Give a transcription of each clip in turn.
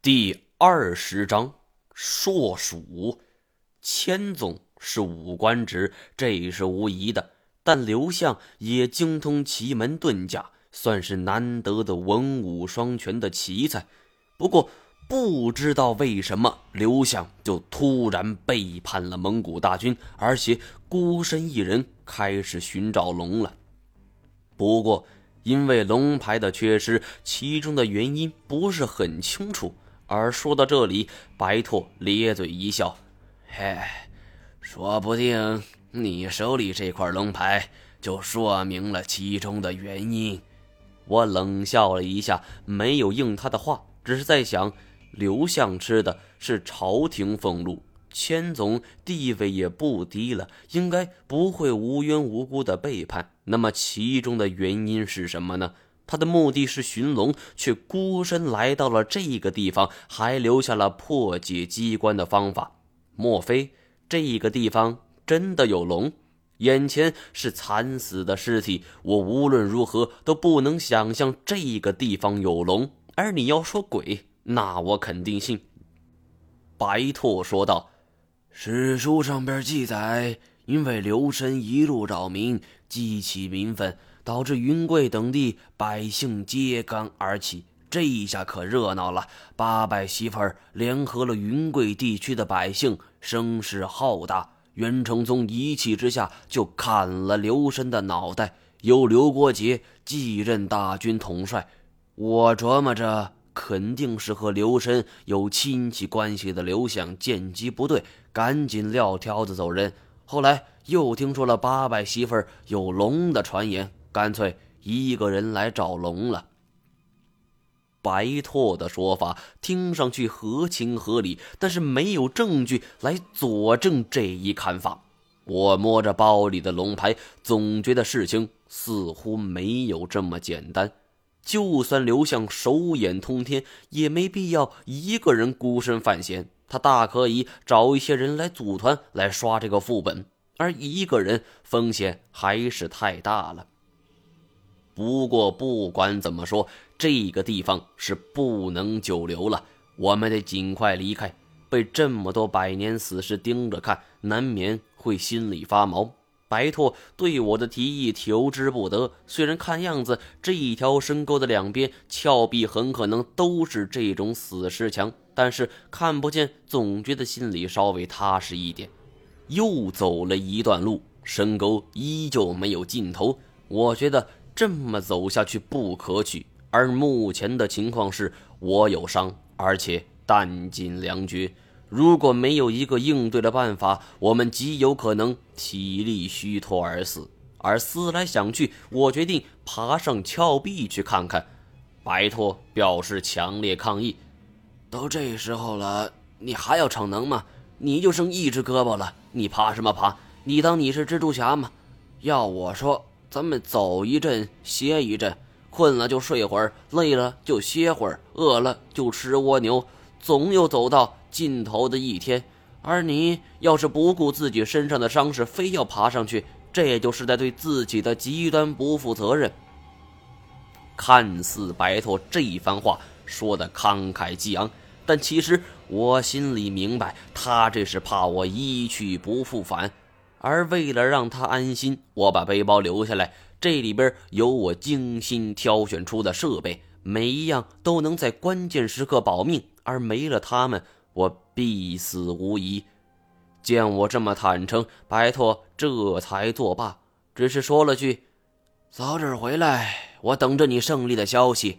第二十章硕鼠。千总是武官职，这是无疑的。但刘向也精通奇门遁甲，算是难得的文武双全的奇才。不过，不知道为什么，刘向就突然背叛了蒙古大军，而且孤身一人开始寻找龙了。不过，因为龙牌的缺失，其中的原因不是很清楚。而说到这里，白拓咧嘴一笑：“嘿，说不定你手里这块龙牌就说明了其中的原因。”我冷笑了一下，没有应他的话，只是在想：刘相吃的是朝廷俸禄，千总地位也不低了，应该不会无缘无故的背叛。那么其中的原因是什么呢？他的目的是寻龙，却孤身来到了这个地方，还留下了破解机关的方法。莫非这个地方真的有龙？眼前是惨死的尸体，我无论如何都不能想象这个地方有龙。而你要说鬼，那我肯定信。白拓说道：“史书上边记载，因为刘申一路扰民，激起民愤。”导致云贵等地百姓揭竿而起，这一下可热闹了。八百媳妇儿联合了云贵地区的百姓，声势浩大。袁承宗一气之下就砍了刘申的脑袋，由刘国杰继任大军统帅。我琢磨着，肯定是和刘申有亲戚关系的刘想见机不对，赶紧撂挑子走人。后来又听说了八百媳妇儿有龙的传言。干脆一个人来找龙了。白拓的说法听上去合情合理，但是没有证据来佐证这一看法。我摸着包里的龙牌，总觉得事情似乎没有这么简单。就算刘向手眼通天，也没必要一个人孤身犯险。他大可以找一些人来组团来刷这个副本，而一个人风险还是太大了。不过，不管怎么说，这个地方是不能久留了。我们得尽快离开。被这么多百年死尸盯着看，难免会心里发毛。白拓对我的提议求之不得。虽然看样子这一条深沟的两边峭壁很可能都是这种死尸墙，但是看不见，总觉得心里稍微踏实一点。又走了一段路，深沟依旧没有尽头。我觉得。这么走下去不可取，而目前的情况是我有伤，而且弹尽粮绝。如果没有一个应对的办法，我们极有可能体力虚脱而死。而思来想去，我决定爬上峭壁去看看。白托表示强烈抗议：“都这时候了，你还要逞能吗？你就剩一只胳膊了，你爬什么爬？你当你是蜘蛛侠吗？要我说。”咱们走一阵，歇一阵，困了就睡会儿，累了就歇会儿，饿了就吃蜗牛，总有走到尽头的一天。而你要是不顾自己身上的伤势，非要爬上去，这就是在对自己的极端不负责任。看似白拓这一番话说的慷慨激昂，但其实我心里明白，他这是怕我一去不复返。而为了让他安心，我把背包留下来，这里边有我精心挑选出的设备，每一样都能在关键时刻保命。而没了他们，我必死无疑。见我这么坦诚，白拓这才作罢，只是说了句：“早点回来，我等着你胜利的消息。”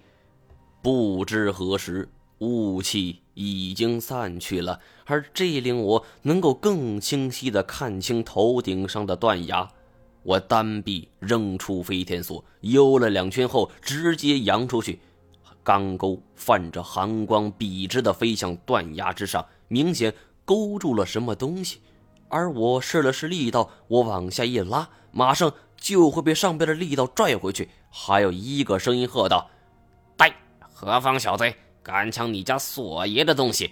不知何时。雾气已经散去了，而这令我能够更清晰地看清头顶上的断崖。我单臂扔出飞天锁，悠了两圈后，直接扬出去。钢钩泛着寒光，笔直地飞向断崖之上，明显勾住了什么东西。而我试了试力道，我往下一拉，马上就会被上边的力道拽回去。还有一个声音喝道：“呆，何方小贼！”敢抢你家锁爷的东西！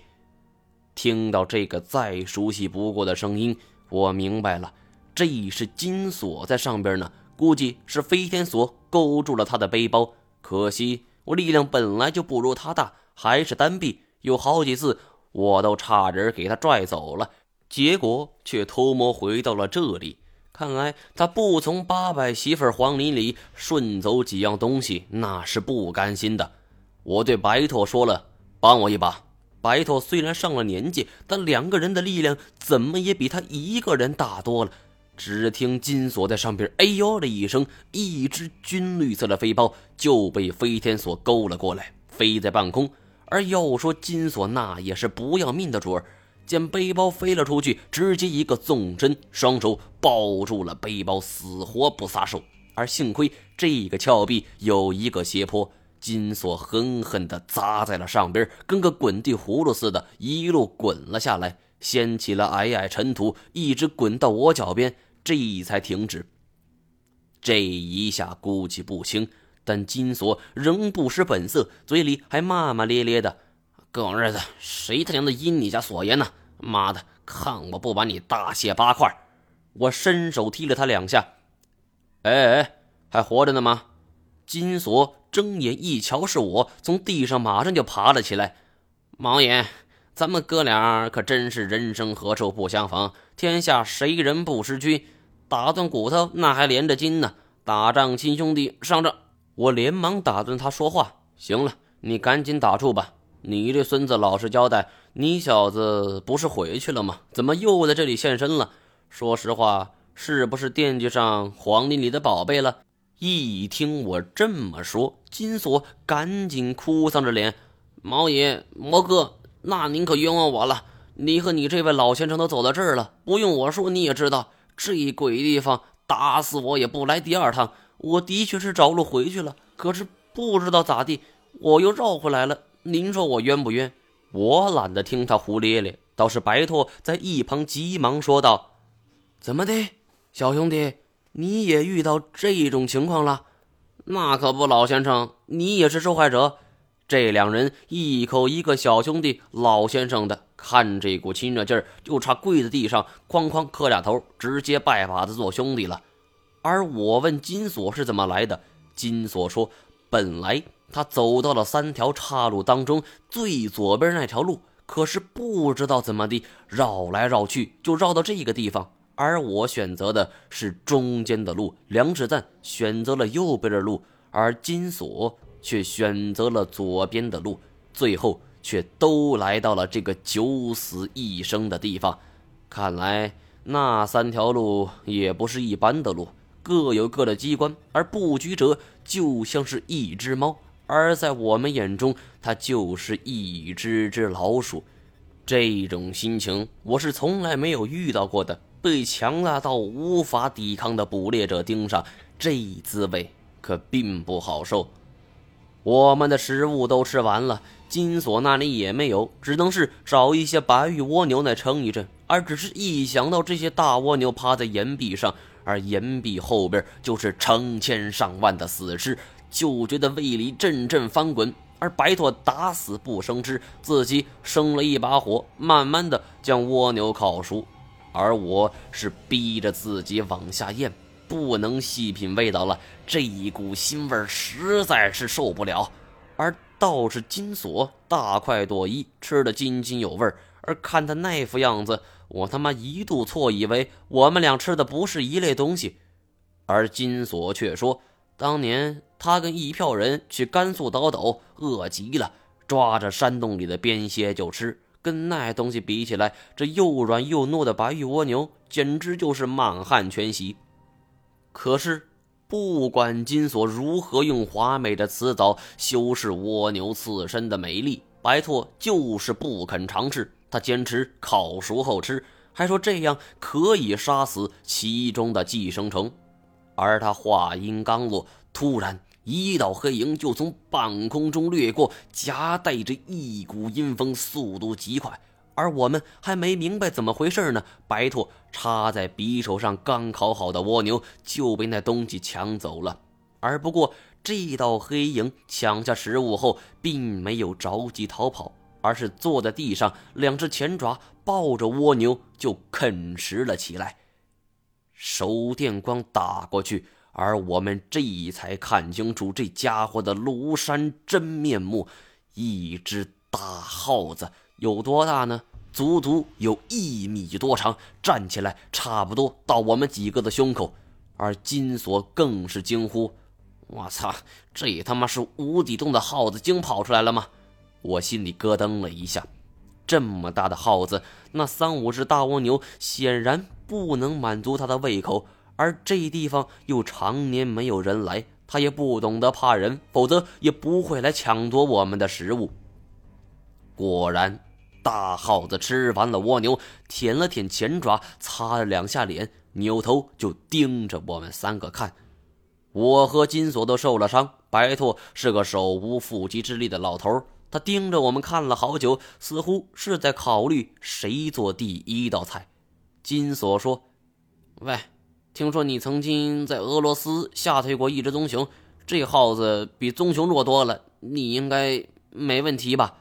听到这个再熟悉不过的声音，我明白了，这是金锁在上边呢。估计是飞天锁勾住了他的背包。可惜我力量本来就不如他大，还是单臂，有好几次我都差点给他拽走了，结果却偷摸回到了这里。看来他不从八百媳妇黄林里顺走几样东西，那是不甘心的。我对白驼说了：“帮我一把。”白驼虽然上了年纪，但两个人的力量怎么也比他一个人大多了。只听金锁在上边“哎呦”的一声，一只军绿色的飞包就被飞天锁勾了过来，飞在半空。而要说金锁那也是不要命的主儿。见背包飞了出去，直接一个纵身，双手抱住了背包，死活不撒手。而幸亏这个峭壁有一个斜坡，金锁狠狠地砸在了上边，跟个滚地葫芦似的，一路滚了下来，掀起了皑皑尘土，一直滚到我脚边，这才停止。这一下估计不轻，但金锁仍不失本色，嘴里还骂骂咧咧的。狗日的，谁他娘的阴你家锁爷呢？妈的，看我不把你大卸八块！我伸手踢了他两下。哎哎，还活着呢吗？金锁睁眼一瞧是我，从地上马上就爬了起来。毛爷，咱们哥俩可真是人生何处不相逢，天下谁人不识君？打断骨头那还连着筋呢，打仗亲兄弟，上阵！我连忙打断他说话。行了，你赶紧打住吧。你这孙子老实交代，你小子不是回去了吗？怎么又在这里现身了？说实话，是不是惦记上皇帝里的宝贝了？一听我这么说，金锁赶紧哭丧着脸：“毛爷，毛哥，那您可冤枉我了。你和你这位老先生都走到这儿了，不用我说你也知道，这鬼地方打死我也不来第二趟。我的确是找路回去了，可是不知道咋地，我又绕回来了。”您说我冤不冤？我懒得听他胡咧咧。倒是白兔在一旁急忙说道：“怎么的，小兄弟，你也遇到这种情况了？那可不，老先生，你也是受害者。”这两人一口一个小兄弟、老先生的，看这股亲热劲儿，就差跪在地上哐哐磕俩头，直接拜把子做兄弟了。而我问金锁是怎么来的，金锁说：“本来。”他走到了三条岔路当中最左边那条路，可是不知道怎么的绕来绕去，就绕到这个地方。而我选择的是中间的路，梁志赞选择了右边的路，而金锁却选择了左边的路，最后却都来到了这个九死一生的地方。看来那三条路也不是一般的路，各有各的机关，而布局者就像是一只猫。而在我们眼中，它就是一只只老鼠。这种心情，我是从来没有遇到过的。被强大到无法抵抗的捕猎者盯上，这滋味可并不好受。我们的食物都吃完了，金锁那里也没有，只能是找一些白玉蜗牛来撑一阵。而只是一想到这些大蜗牛趴在岩壁上，而岩壁后边就是成千上万的死尸。就觉得胃里阵阵翻滚，而白驼打死不生吃，自己生了一把火，慢慢的将蜗牛烤熟，而我是逼着自己往下咽，不能细品味道了，这一股腥味实在是受不了。而倒是金锁大快朵颐，吃得津津有味，而看他那副样子，我他妈一度错以为我们俩吃的不是一类东西，而金锁却说。当年他跟一票人去甘肃倒斗，饿极了，抓着山洞里的边蝎就吃。跟那东西比起来，这又软又糯的白玉蜗牛简直就是满汉全席。可是，不管金锁如何用华美的辞藻修饰蜗牛刺身的美丽，白兔就是不肯尝试。他坚持烤熟后吃，还说这样可以杀死其中的寄生虫。而他话音刚落，突然一道黑影就从半空中掠过，夹带着一股阴风，速度极快。而我们还没明白怎么回事呢，白兔插在匕首上刚烤好的蜗牛就被那东西抢走了。而不过，这道黑影抢下食物后，并没有着急逃跑，而是坐在地上，两只前爪抱着蜗牛就啃食了起来。手电光打过去，而我们这才看清楚这家伙的庐山真面目：一只大耗子，有多大呢？足足有一米多长，站起来差不多到我们几个的胸口。而金锁更是惊呼：“我操，这他妈是无底洞的耗子精跑出来了吗？”我心里咯噔了一下。这么大的耗子，那三五只大蜗牛显然不能满足他的胃口，而这地方又常年没有人来，他也不懂得怕人，否则也不会来抢夺我们的食物。果然，大耗子吃完了蜗牛，舔了舔前爪，擦了两下脸，扭头就盯着我们三个看。我和金锁都受了伤，白兔是个手无缚鸡之力的老头。他盯着我们看了好久，似乎是在考虑谁做第一道菜。金锁说：“喂，听说你曾经在俄罗斯吓退过一只棕熊，这耗子比棕熊弱多了，你应该没问题吧？”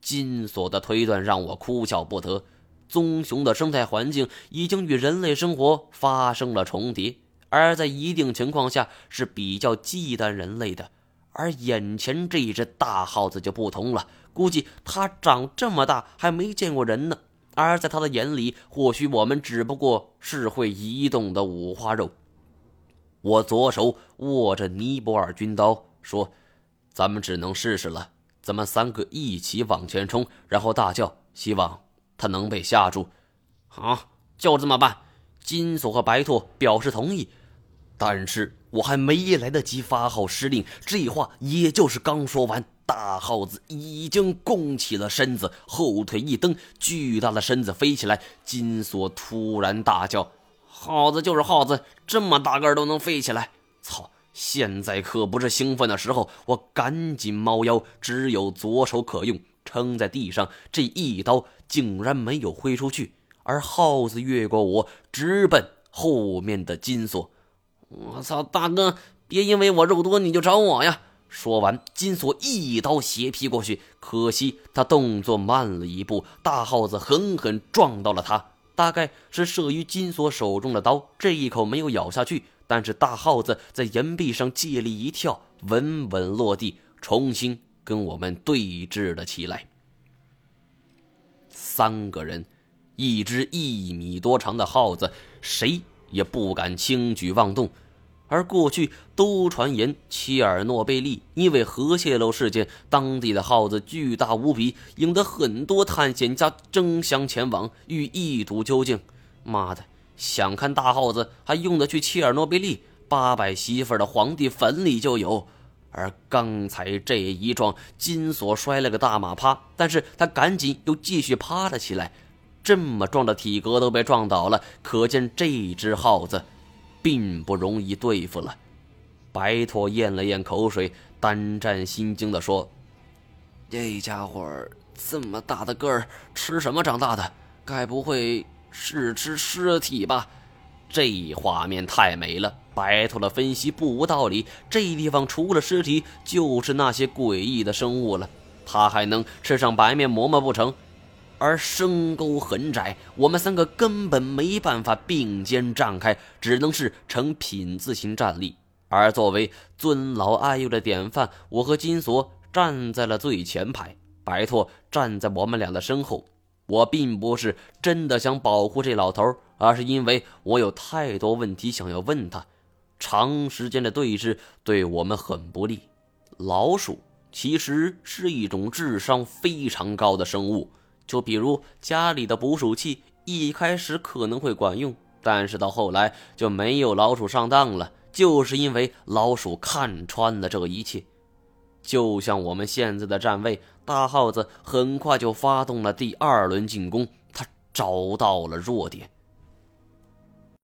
金锁的推断让我哭笑不得。棕熊的生态环境已经与人类生活发生了重叠，而在一定情况下是比较忌惮人类的。而眼前这一只大耗子就不同了，估计它长这么大还没见过人呢。而在他的眼里，或许我们只不过是会移动的五花肉。我左手握着尼泊尔军刀，说：“咱们只能试试了。咱们三个一起往前冲，然后大叫，希望他能被吓住。”好，就这么办。金锁和白兔表示同意。但是我还没来得及发号施令，这话也就是刚说完，大耗子已经弓起了身子，后腿一蹬，巨大的身子飞起来。金锁突然大叫：“耗子就是耗子，这么大个都能飞起来！”操！现在可不是兴奋的时候，我赶紧猫腰，只有左手可用，撑在地上，这一刀竟然没有挥出去，而耗子越过我，直奔后面的金锁。我操，大哥，别因为我肉多你就找我呀！说完，金锁一刀斜劈过去，可惜他动作慢了一步，大耗子狠狠撞到了他，大概是慑于金锁手中的刀，这一口没有咬下去，但是大耗子在岩壁上借力一跳，稳稳落地，重新跟我们对峙了起来。三个人，一只一米多长的耗子，谁？也不敢轻举妄动，而过去都传言切尔诺贝利因为核泄漏事件，当地的耗子巨大无比，引得很多探险家争相前往，欲一睹究竟。妈的，想看大耗子还用得去切尔诺贝利？八百媳妇的皇帝坟里就有。而刚才这一撞，金锁摔了个大马趴，但是他赶紧又继续趴了起来。这么壮的体格都被撞倒了，可见这只耗子并不容易对付了。白驼咽了咽口水，胆战心惊地说：“这家伙这么大的个儿，吃什么长大的？该不会是吃尸体吧？”这画面太美了。白驼的分析不无道理，这地方除了尸体，就是那些诡异的生物了。他还能吃上白面馍馍不成？而深沟很窄，我们三个根本没办法并肩站开，只能是呈品字形站立。而作为尊老爱幼的典范，我和金锁站在了最前排，白拓站在我们俩的身后。我并不是真的想保护这老头，而是因为我有太多问题想要问他。长时间的对峙对我们很不利。老鼠其实是一种智商非常高的生物。就比如家里的捕鼠器，一开始可能会管用，但是到后来就没有老鼠上当了，就是因为老鼠看穿了这一切。就像我们现在的站位，大耗子很快就发动了第二轮进攻，他找到了弱点。